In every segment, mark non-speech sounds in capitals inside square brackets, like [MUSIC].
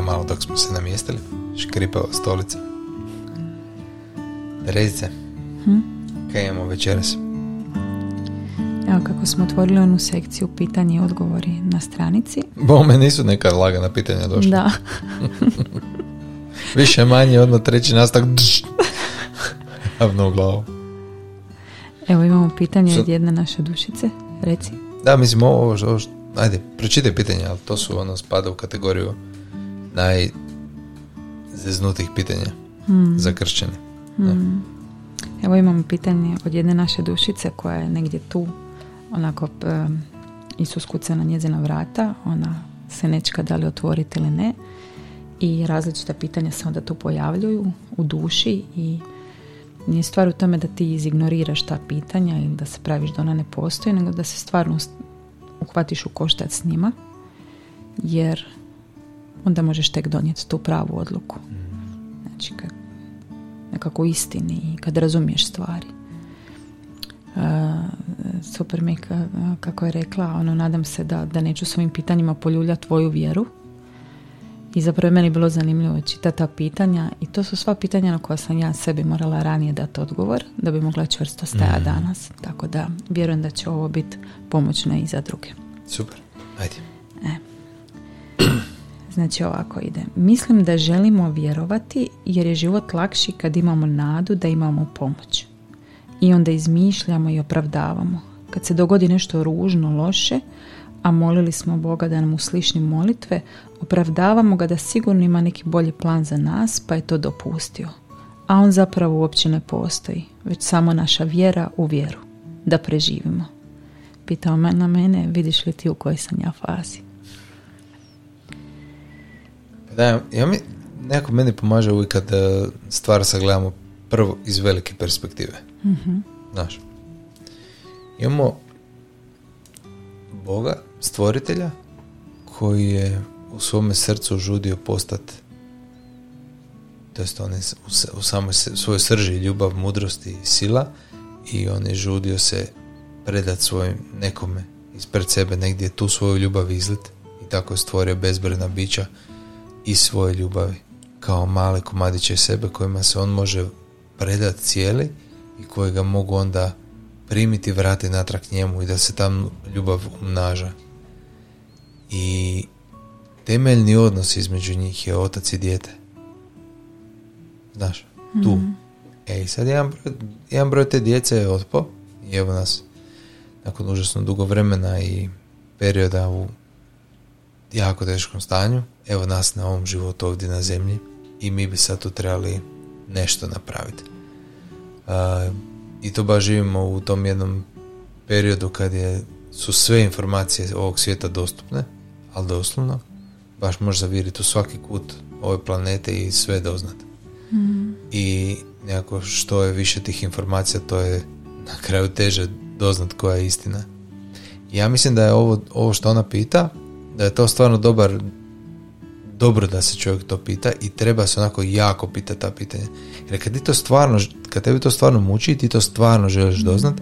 Ja malo dok smo se namjestili. Škripava stolica. Terezice, Hm? kaj imamo večeras? Evo kako smo otvorili onu sekciju pitanje i odgovori na stranici. Bome nisu neka lagana pitanja došla. Da. [LAUGHS] Više manje odmah treći nastak. Javno [LAUGHS] u glavu. Evo imamo pitanje od jedne naše dušice. Reci. Da, mislim, ovo, ovo, ajde, pročitaj pitanja, ali to su ono spada u kategoriju najzeznutih pitanja Hmm. za kršćane. Hmm. Evo imamo pitanje od jedne naše dušice koja je negdje tu. Onako em, Isus kuca na njezina vrata. Ona se nečka da li otvoriti ili ne. I različita pitanja se onda tu pojavljuju u duši i nije stvar u tome da ti izignoriraš ta pitanja ili da se praviš da ona ne postoji, nego da se stvarno uhvatiš u koštac s njima, jer onda možeš tek donijeti tu pravu odluku. Znači, kad, nekako istini i kad razumiješ stvari. Uh, super mi kako je rekla, ono, nadam se da, da neću svojim pitanjima poljuljati tvoju vjeru. I zapravo je meni bilo zanimljivo čitati ta pitanja i to su sva pitanja na koja sam ja sebi morala ranije dati odgovor da bi mogla čvrsto stajati danas. Tako da vjerujem da će ovo biti pomoćno i za druge. Super, ajde. Znači ovako ide. Mislim da želimo vjerovati jer je život lakši kad imamo nadu da imamo pomoć. I onda izmišljamo i opravdavamo. Kad se dogodi nešto ružno, loše, a molili smo Boga da nam usliši molitve, opravdavamo ga da sigurno ima neki bolji plan za nas, pa je to dopustio. A on zapravo uopće ne postoji, već samo naša vjera u vjeru, da preživimo. Pitao me na mene, vidiš li ti u kojoj sam ja fazi? Da, ja mi, nekako meni pomaže uvijek kad e, stvar sagledamo prvo iz velike perspektive. Znaš, imamo Boga, stvoritelja, koji je u svome srcu žudio postat to jest on je u, u samoj svojoj srži ljubav, mudrost i sila i on je žudio se predat svojim nekome ispred sebe negdje tu svoju ljubav izlit i tako je stvorio bezbrojna bića i svoje ljubavi kao male komadiće sebe kojima se on može predat cijeli i koji ga mogu onda primiti i vratiti natrag njemu i da se tam ljubav umnaža. I temeljni odnos između njih je otac i dijete. Znaš, tu. E i sad jedan broj, jedan broj te djece je otpao i evo nas nakon užasno dugo vremena i perioda u jako teškom stanju, evo nas na ovom životu ovdje na zemlji i mi bi sad tu trebali nešto napraviti. A, I to baš živimo u tom jednom periodu kad je, su sve informacije ovog svijeta dostupne, ali doslovno, baš možeš zaviriti u svaki kut ove planete i sve doznati. I nekako što je više tih informacija, to je na kraju teže doznat koja je istina. Ja mislim da je ovo, ovo što ona pita, da je to stvarno dobar dobro da se čovjek to pita i treba se onako jako pitati ta pitanja. Jer kad ti to stvarno, kad tebi to stvarno muči i ti to stvarno želiš doznat,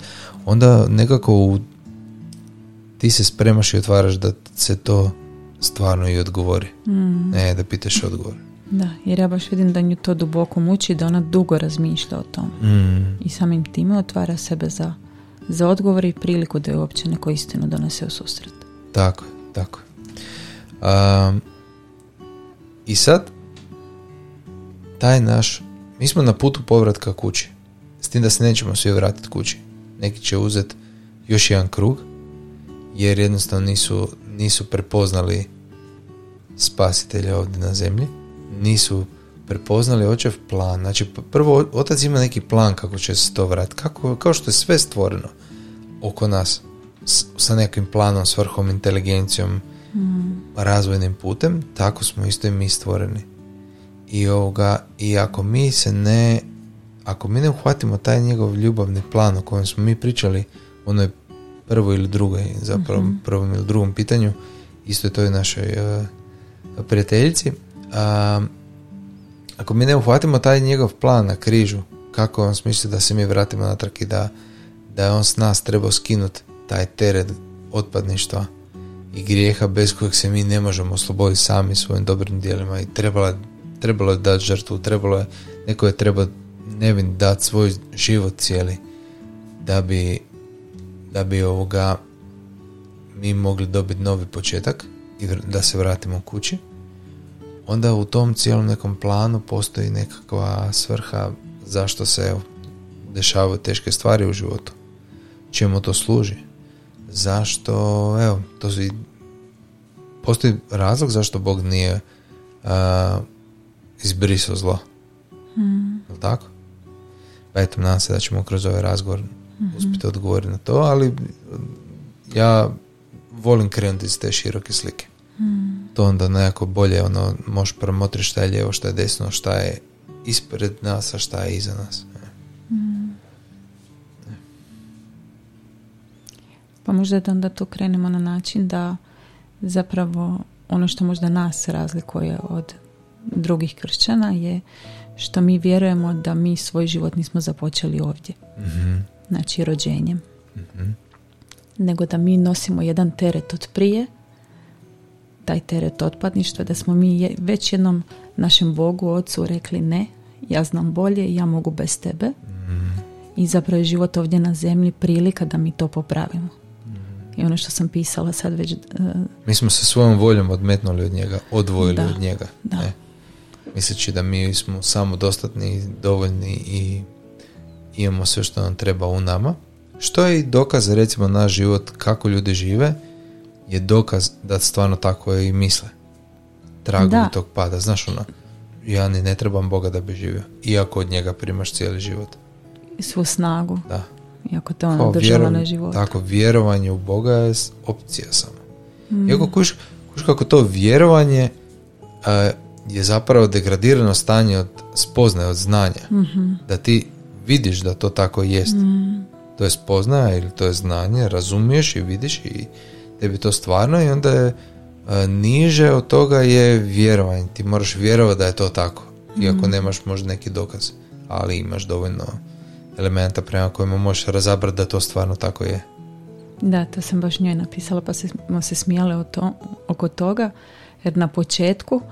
onda nekako u, ti se spremaš i otvaraš da se to stvarno i odgovori. Ne, da pitaš odgovor. Da, jer ja baš vidim da nju to duboko muči, da ona dugo razmišlja o tom. Mm, I samim time otvara sebe za, za odgovor i priliku da je uopće neko istinu donese u susret. Tako je, tako je. Um, I sad, taj naš, mi smo na putu povratka kući. S tim da se nećemo svi vratiti kući. Neki će uzeti još jedan krug, jer jednostavno nisu, nisu prepoznali spasitelja ovdje na zemlji. Nisu prepoznali očev plan. Znači, prvo, otac ima neki plan kako će se to vratiti. Kako, kao što je sve stvoreno oko nas. S- sa nekim planom, svrhom, inteligencijom, razvojnim putem, tako smo isto i mi stvoreni. I, ovoga, I ako mi se ne ako mi ne uhvatimo taj njegov ljubavni plan o kojem smo mi pričali u onoj prvoj ili drugoj zapravo prvom ili drugom pitanju isto je to i našoj eh, prijateljici a, ako mi ne uhvatimo taj njegov plan na križu kako on smisli da se mi vratimo natrag i da, da je on s nas trebao skinuti taj teret otpadništva i grijeha bez kojeg se mi ne možemo osloboditi sami svojim dobrim dijelima i trebalo, trebalo je dati žrtvu, trebalo je, neko je treba nevin dati svoj život cijeli da bi da bi ovoga mi mogli dobiti novi početak i da se vratimo kući. Onda u tom cijelom nekom planu postoji nekakva svrha zašto se dešavaju teške stvari u životu. Čemu to služi? Zašto evo to su postoji razlog zašto Bog nije uh, izbrisao zlo mm. tako? pa eto nadam se da ćemo kroz ovaj razgovor mm-hmm. uspjeti odgovoriti na to ali ja volim krenuti iz te široke slike mm. to onda nekako bolje ono možeš promotriti šta je lijevo šta je desno šta je ispred nas a šta je iza nas Pa možda da onda to krenemo na način da zapravo ono što možda nas razlikuje od drugih kršćana je što mi vjerujemo da mi svoj život nismo započeli ovdje. mm Znači rođenjem. mm Nego da mi nosimo jedan teret od prije, taj teret otpadništva, da smo mi već jednom našem Bogu, Ocu rekli ne, ja znam bolje, ja mogu bez tebe. mm I zapravo je život ovdje na zemlji prilika da mi to popravimo i ono što sam pisala sad već... Uh, mi smo se svojom voljom odmetnuli od njega, odvojili od njega. Da. Ne? Misleći da mi smo samo dostatni, dovoljni i imamo sve što nam treba u nama. Što je i dokaz, recimo, naš život, kako ljudi žive, je dokaz da stvarno tako i misle. Tragovi tog pada. Znaš ono, ja ni ne trebam Boga da bi živio. Iako od njega primaš cijeli život. I svu snagu. Da. Iako te ona država na život. Tako, vjerovanje u Boga je opcija samo. Mm. Iako kuš, kuš kako to vjerovanje je zapravo degradirano stanje od spoznaje, od znanja. mm Da ti vidiš da to tako jest. Mm. To je spoznaja ili to je znanje, razumiješ i vidiš i tebi to stvarno i onda je niže od toga je vjerovanje. Ti moraš vjerovati da je to tako. Iako mm. nemaš možda neki dokaz. Ali imaš dovoljno elementa prema kojima možeš razabrati da to stvarno tako je. Da, to sam baš njoj napisala pa smo se smijale to, oko toga jer na početku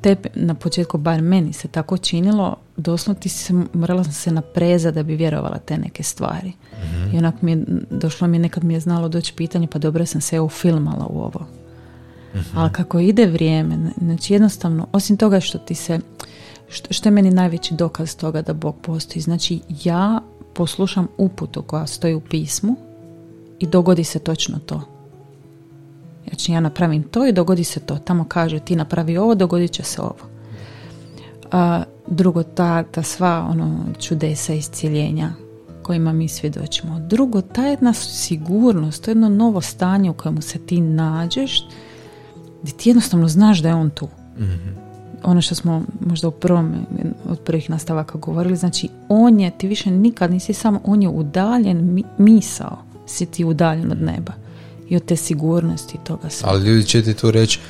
te, na početku bar meni se tako činilo doslovno ti se, morala sam se napreza da bi vjerovala te neke stvari. Mm i onak mi je, došlo mi je nekad mi je znalo doći pitanje pa dobro sam se ufilmala u ovo. Mm ali kako ide vrijeme znači jednostavno osim toga što ti se što, što je meni najveći dokaz toga da Bog postoji? Znači ja poslušam uputu koja stoji u pismu i dogodi se točno to. Znači ja napravim to i dogodi se to. Tamo kaže ti napravi ovo, dogodit će se ovo. A, drugo, ta, ta sva ono, čudesa iscijeljenja kojima mi svjedočimo. Drugo, ta jedna sigurnost, to jedno novo stanje u kojemu se ti nađeš, gdje ti jednostavno znaš da je on tu. mm ono što smo možda u prvom od prvih nastavaka govorili, znači on je, ti više nikad nisi samo, on je udaljen misao, si ti udaljen od neba i od te sigurnosti toga sve. Ali ljudi će ti tu reći,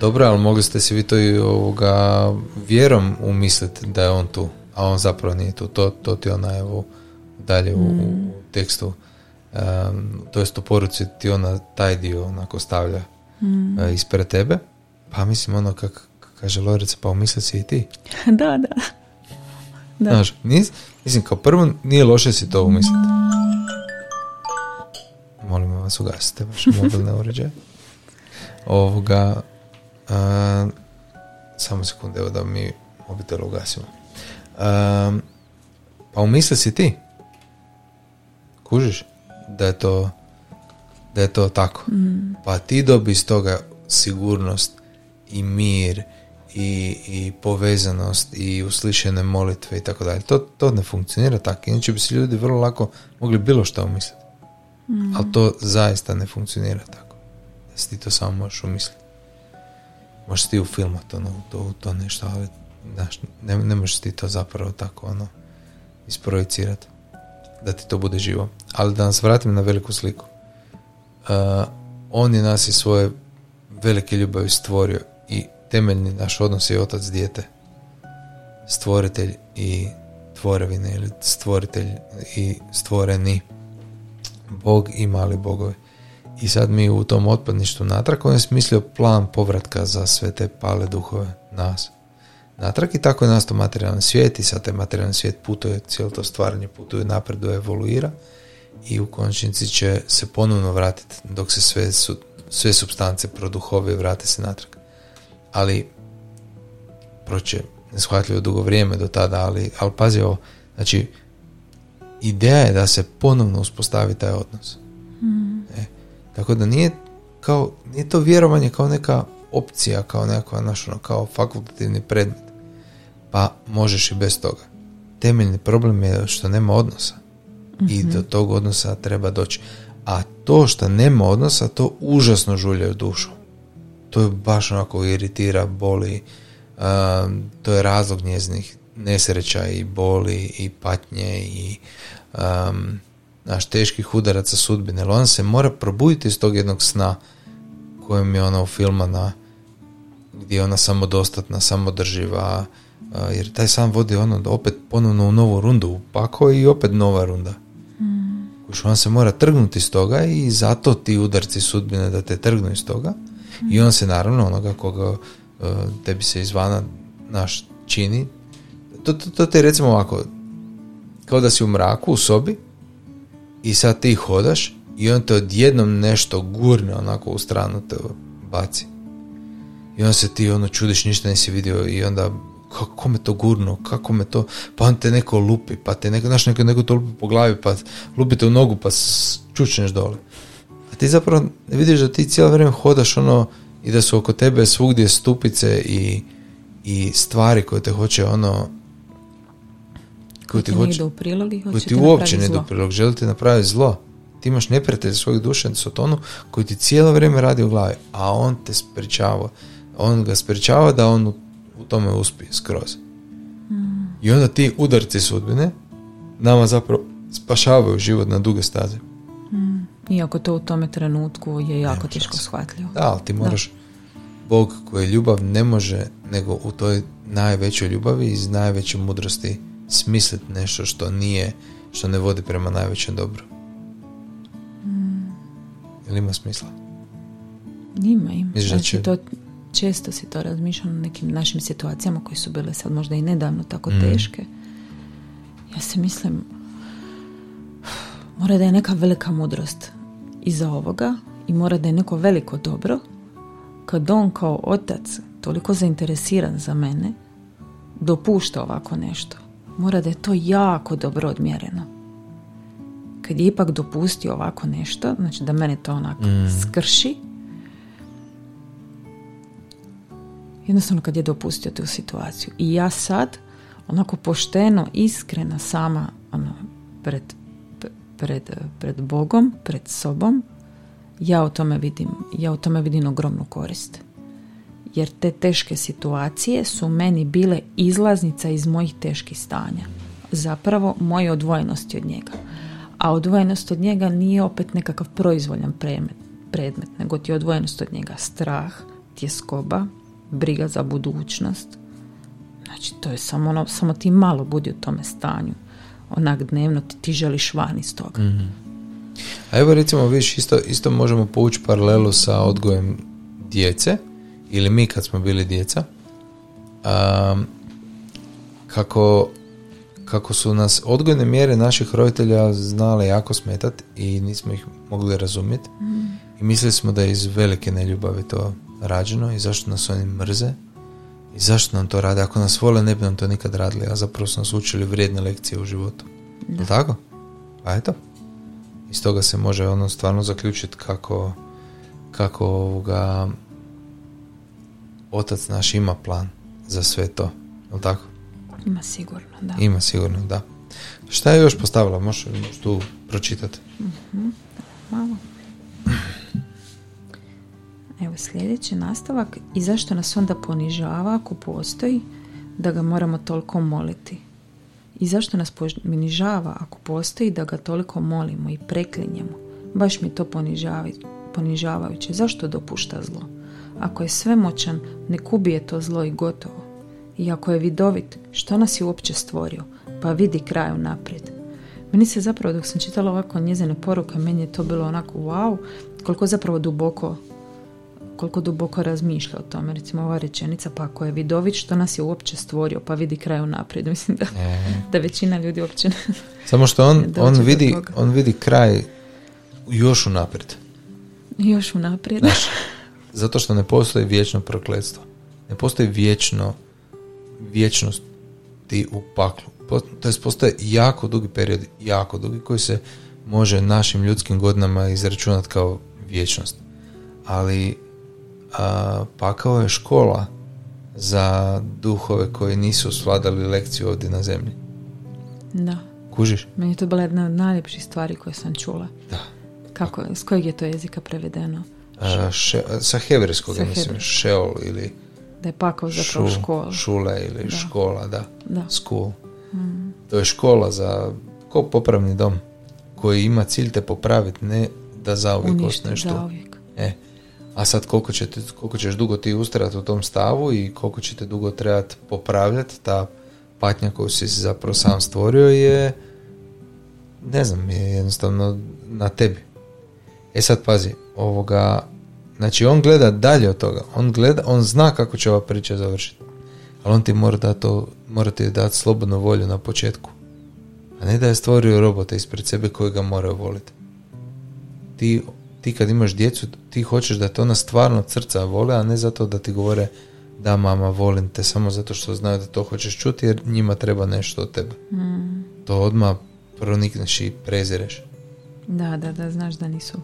dobro, ali mogli ste si vi to i ovoga vjerom umisliti da je on tu, a on zapravo nije tu. To, to ti ona evo dalje u, mm. tekstu, um, to jest u poruci ti ona taj dio onako stavlja mm. uh, ispred tebe. Pa mislim ono kak, Kaže Lorica, pa umisli si i ti. [LAUGHS] da, da. da. Znaš, nis, mislim, kao prvo nije loše si to umisliti. Molim vas, ugasite vaše [LAUGHS] mobilne uređaje. Ovoga, a, samo sekunde, evo da mi mobitel ugasimo. A, pa umisli si ti. Kužiš da je to da je to tako. Mm. Pa ti dobi iz toga sigurnost i mir i, i povezanost i uslišene molitve i tako dalje. To, to ne funkcionira tako. Inače bi se ljudi vrlo lako mogli bilo što umisliti. Mm. Ali to zaista ne funkcionira tako. Da si ti to samo možeš umisliti. Možeš ti ufilmati ono, to, to nešto, ali znaš, ne, ne možeš ti to zapravo tako ono isprojicirati. Da ti to bude živo. Ali da nas vratim na veliku sliku. Uh, on je nas i svoje velike ljubavi stvorio temeljni naš odnos je otac dijete stvoritelj i tvorevine ili stvoritelj i stvoreni Bog i mali bogovi I sad mi u tom otpadništu natrag, on je smislio plan povratka za sve te pale duhove nas. Natrag i tako je nastao materijalni svijet i sad taj materijalni svijet putuje, cijelo to stvaranje putuje napreduje, evoluira i u konačnici će se ponovno vratiti dok se sve, su, sve substance produhove vrate se natrag. Ali proće neshvatljivo dugo vrijeme do tada, ali, ali pazi ovo, znači ideja je da se ponovno uspostavi taj odnos. Mm. E, tako da nije kao, nije to vjerovanje kao neka opcija, kao nekakva, naš, ono, kao fakultativni predmet. Pa možeš i bez toga. Temeljni problem je što nema odnosa. I do mhm. tog odnosa treba doći. A to što nema odnosa, to užasno žulja u dušu. To je baš onako iritira, boli. Um, to je razlog njeznih nesreća i boli i patnje i um, naš teških udaraca sudbine. Ali ona se mora probuditi iz tog jednog sna kojem je ona u filmana gdje je ona samodostatna, samodrživa, jer taj sam vodi ono opet ponovno u novu rundu u pako i opet nova runda. Mm. on se mora trgnuti iz toga i zato ti udarci sudbine da te trgnu iz toga i on se naravno onoga koga uh, tebi se izvana naš čini. To, to, to te recimo ovako kao da si u mraku u sobi i sad ti hodaš i on te odjednom nešto gurne onako u stranu te baci. I onda se ti ono čudiš ništa nisi vidio i onda kako me to gurno, kako me to, pa on te neko lupi, pa te neko, znaš, neko, neko to lupi po glavi, pa lupite u nogu, pa čučneš dole. A ti zapravo vidiš da ti cijelo vrijeme hodaš ono i da su oko tebe svugdje stupice i, i stvari koje te hoće ono koje ti, hoće, u prilog i koji ti uopće ne u prilog, želi ti napraviti zlo. Ti imaš neprijatelja svojih duša, Sotonu, koji ti cijelo vrijeme radi u glavi, a on te sprečava on ga sprečava da on u tome uspije skroz. Mm. I onda ti udarci sudbine nama zapravo spašavaju život na duge staze. Iako to u tome trenutku je jako teško shvatljivo. Da, ali ti moraš Bog koji je ljubav ne može nego u toj najvećoj ljubavi iz najveće mudrosti smisliti nešto što nije, što ne vodi prema najvećem dobru. Mm. Jel ima smisla? Ima, ima. Znači, to često si to razmišljam o nekim našim situacijama koje su bile sad možda i nedavno tako mm. teške. Ja se mislim mora da je neka velika mudrost iza ovoga i mora da je neko veliko dobro kad on kao otac toliko zainteresiran za mene dopušta ovako nešto. Mora da je to jako dobro odmjereno. Kad je ipak dopustio ovako nešto, znači da mene to onako mm. skrši, jednostavno kad je dopustio tu situaciju. I ja sad, onako pošteno, iskrena sama ono, pred, pred, pred Bogom, pred sobom, ja u tome vidim, ja u tome vidim ogromnu korist. Jer te teške situacije su meni bile izlaznica iz mojih teških stanja. Zapravo moje odvojenosti od njega. A odvojenost od njega nije opet nekakav proizvoljan predmet, predmet nego ti je odvojenost od njega strah, tjeskoba, briga za budućnost. Znači, to je samo ono, samo ti malo budi u tome stanju. Onak dnevno ti, ti želiš van iz toga. mm A evo recimo, viš, isto, isto možemo povući paralelu sa odgojem djece, ili mi kad smo bili djeca, um, kako, kako su nas odgojne mjere naših roditelja znale jako smetati i nismo ih mogli razumjeti. mm I mislili smo da je iz velike neljubavi to rađeno i zašto nas oni mrze i zašto nam to rade. Ako nas vole ne bi nam to nikad radili, a zapravo su nas učili vrijedne lekcije u životu. Da. Tako? Pa eto. Iz toga se može ono stvarno zaključiti kako kako ovoga otac naš ima plan za sve to. Je tako? Ima sigurno, da. Ima sigurno, da. Šta je još postavila? Možeš, tu pročitati? uh Malo. Evo sljedeći nastavak i zašto nas onda ponižava ako postoji da ga moramo toliko moliti. I zašto nas ponižava ako postoji da ga toliko molimo i preklinjemo. Baš mi to ponižavajuće. Zašto dopušta zlo? Ako je svemoćan, ne ubije to zlo i gotovo. I ako je vidovit, što nas je uopće stvorio? Pa vidi kraju naprijed. Meni se zapravo dok sam čitala ovako njezine poruke, meni je to bilo onako wow, koliko zapravo duboko koliko duboko razmišlja o tome. Recimo ova rečenica, pa ako je vidovit, što nas je uopće stvorio, pa vidi kraj unaprijed. [LAUGHS] Mislim da, E. da većina ljudi uopće ne... [LAUGHS] Samo što on, on, vidi, on vidi kraj još unaprijed. još unaprijed. Znaš, zato što ne postoji vječno prokletstvo. Ne postoji vječno vječnost ti u paklu. To jest postoje jako dugi period, jako dugi, koji se može našim ljudskim godinama izračunati kao vječnost. Ali a, pakao je škola za duhove koji nisu svladali lekciju ovdje na zemlji. Da. Kužiš? Meni je to bila jedna od najljepših stvari koje sam čula. Da. Kako, s kojeg je to jezika prevedeno? A, še- sa hebrejskog, ja mislim, šeol ili Da je pakao zapravo šu- škola. šule ili Da. škola, da. Da. School. To je škola za ko popravni dom koji ima cilj te popraviti, ne da zauvijek Uništi tu. zauvijek. E, a sad koliko, će koliko ćeš dugo ti ustrajati u tom stavu i koliko će te dugo trebati popravljati ta patnja koju si zapravo sam stvorio je ne znam, je jednostavno na tebi. E sad pazi, ovoga znači on gleda dalje od toga. On gleda, on zna kako će ova priča završiti. Ali on ti mora dati to, mora ti dati slobodnu volju na početku. A ne da je stvorio robota ispred sebe koji ga moraju voliti ti, ti kad imaš djecu, ti hoćeš da te ona stvarno od srca vole, a ne zato da ti govore da mama volim te samo zato što znaju da to hoćeš čuti jer njima treba nešto od tebe. Mm. To odmah pronikneš i prezireš. Da, da, da, znaš da nisu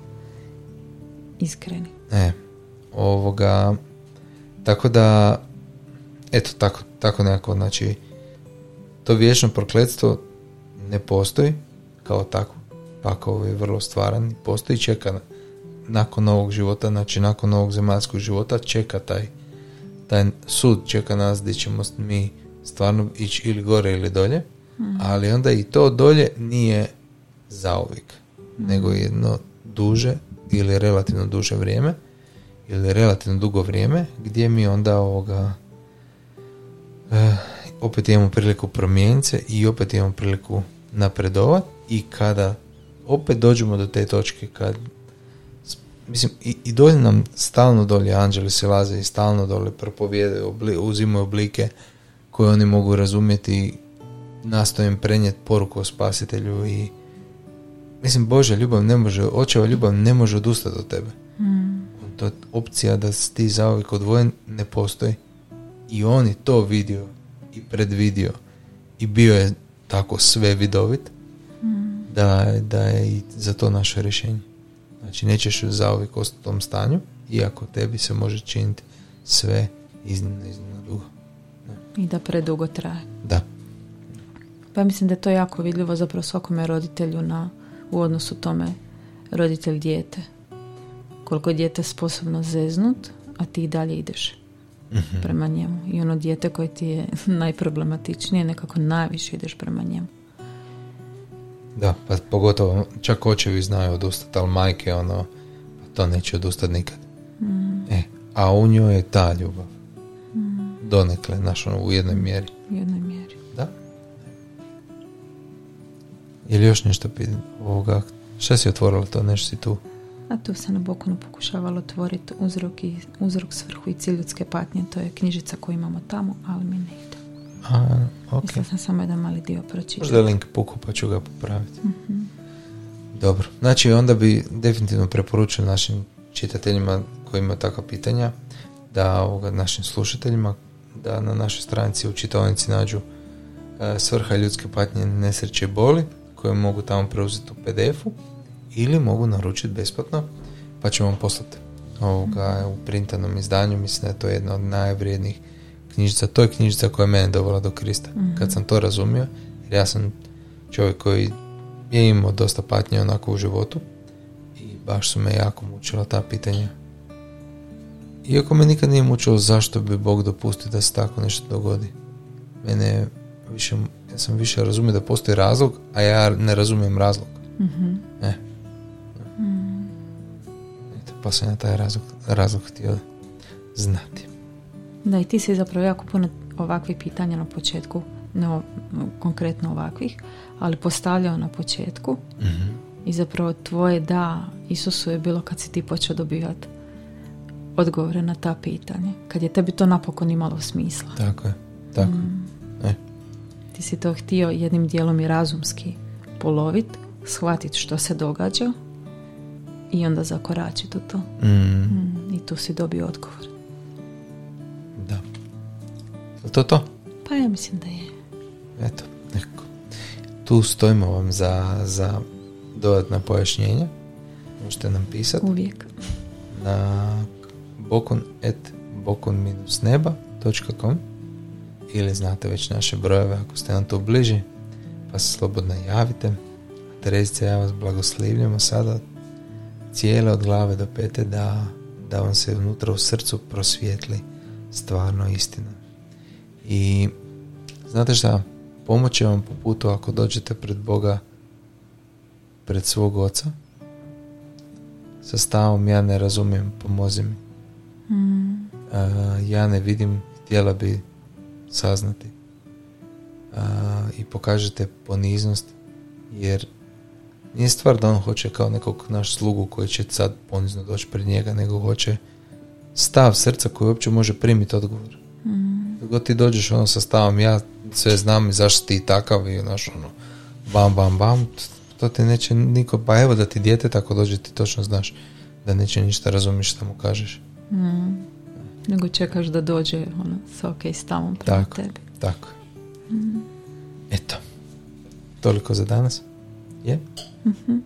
iskreni. E, ovoga, tako da, eto, tako, tako nekako, znači, to vječno prokletstvo ne postoji kao tako, pakao je vrlo stvaran, postoji i čeka na- nakon ovog života, znači nakon ovog zemaljskog života čeka taj, taj sud čeka nas gdje ćemo mi stvarno ići ili gore ili dolje, ali onda i to dolje nije zauvijek, nego jedno duže ili relativno duže vrijeme ili relativno dugo vrijeme gdje mi onda ovoga eh, opet imamo priliku promijeniti se i opet imamo priliku napredovati i kada opet dođemo do te točke kad mislim i, i dolje nam stalno dolje anđeli se laze i stalno dole propovijedaju obli, uzimaju oblike koje oni mogu razumjeti i nastojim prenijeti poruku o spasitelju i mislim Božja ljubav ne može, očeva ljubav ne može odustati od tebe Mm. to opcija da si ti zauvijek odvojen ne postoji. I on je to vidio i predvidio i bio je tako sve vidovit da, da je i za to naše rješenje. Znači nećeš zauvijek ostati u tom stanju iako tebi se može činiti sve iznimno, iznimno dugo. I da predugo traje. Da, Pa mislim da je to jako vidljivo zapravo svakome roditelju na, u odnosu tome roditelj dijete. Koliko je dijete sposobno zeznut, a ti i dalje ideš prema njemu. I ono dijete koje ti je [LAUGHS] najproblematičnije, nekako najviše ideš prema njemu. Da, pa pogotovo čak očevi znaju odustati, ali majke ono, to neće odustati nikad. E, a u njoj je ta ljubav. Donekle, znaš, ono, u jednoj mjeri. U jednoj mjeri. Da. Je li još nešto pitanje ovoga? Šta si otvorila to, nešto si tu? A tu se na Bokunu pokušavalo otvoriti uzrok, i, uzrok svrhu i cilj ljudske patnje. To je knjižica koju imamo tamo, ali mi ne. A, ok. Mislila sam samo jedan mali dio pročitati. Možda link puku pa ću ga popraviti. Dobro. Znači onda bi definitivno preporučio našim čitateljima koji imaju takva pitanja da ovoga, našim slušateljima da na našoj stranici u čitaonici nađu e, svrha ljudske patnje nesreće i boli koje mogu tamo preuzeti u PDF-u ili mogu naručiti besplatno pa ćemo vam poslati ovoga u printanom izdanju mislim da je to jedna od najvrijednijih knjižica to je knjižica koja je mene dovela do Krista kad sam to razumio jer ja sam čovjek koji je imao dosta patnje onako u životu i baš su me jako mučila ta pitanja iako me nikad nije mučilo zašto bi Bog dopustio da se tako nešto dogodi mene više, ja sam više razumio da postoji razlog a ja ne razumijem razlog Mhm. E. Eto, pa sam ja taj razlog, razlog htio znati. Da, i ti si zapravo jako puno ovakvih pitanja na početku ne konkretno ovakvih, ali postavljao na početku Mhm. i zapravo tvoje da Isusu je bilo kad si ti počeo dobivati odgovore na ta pitanja. Kad je tebi to napokon imalo smisla. Tako je. Tako. Mm. E. Ti si to htio jednim dijelom i razumski polovit, shvatit što se događa i onda zakoračiti u to. Mm. Mm, I tu si dobio odgovor. Je to to? Pa ja mislim da je. Eto, nekako. Tu stojimo vam za, za dodatna pojašnjenja. Možete nam pisati Uvijek. na bokun et bokun-neba.com ili znate već naše brojeve ako ste nam tu bliži pa se slobodno javite. Terezice, ja vas blagoslivljamo sada cijele od glave do pete da, da vam se unutra u srcu prosvijetli stvarno istina. I znate šta, pomoći vam po putu ako dođete pred Boga pred svog oca sa stavom ja ne razumijem, pomozi mi. Mm, A, ja ne vidim, htjela bi saznati. A, I pokažete poniznost, jer nije stvar da on hoće kao nekog naš slugu koji će sad ponizno doći pred njega, nego hoće stav srca koji uopće može primiti odgovor. Mm, god ti dođeš ono sa stavom ja sve znam i zašto ti takav i znaš ono bam bam bam to ti neće niko pa evo da ti dijete tako dođe ti točno znaš da neće ništa razumiš što mu kažeš mm. Nego čekaš da dođe ono, sa ok stavom prema Tako. tebi. tako eto toliko za danas je Mhm.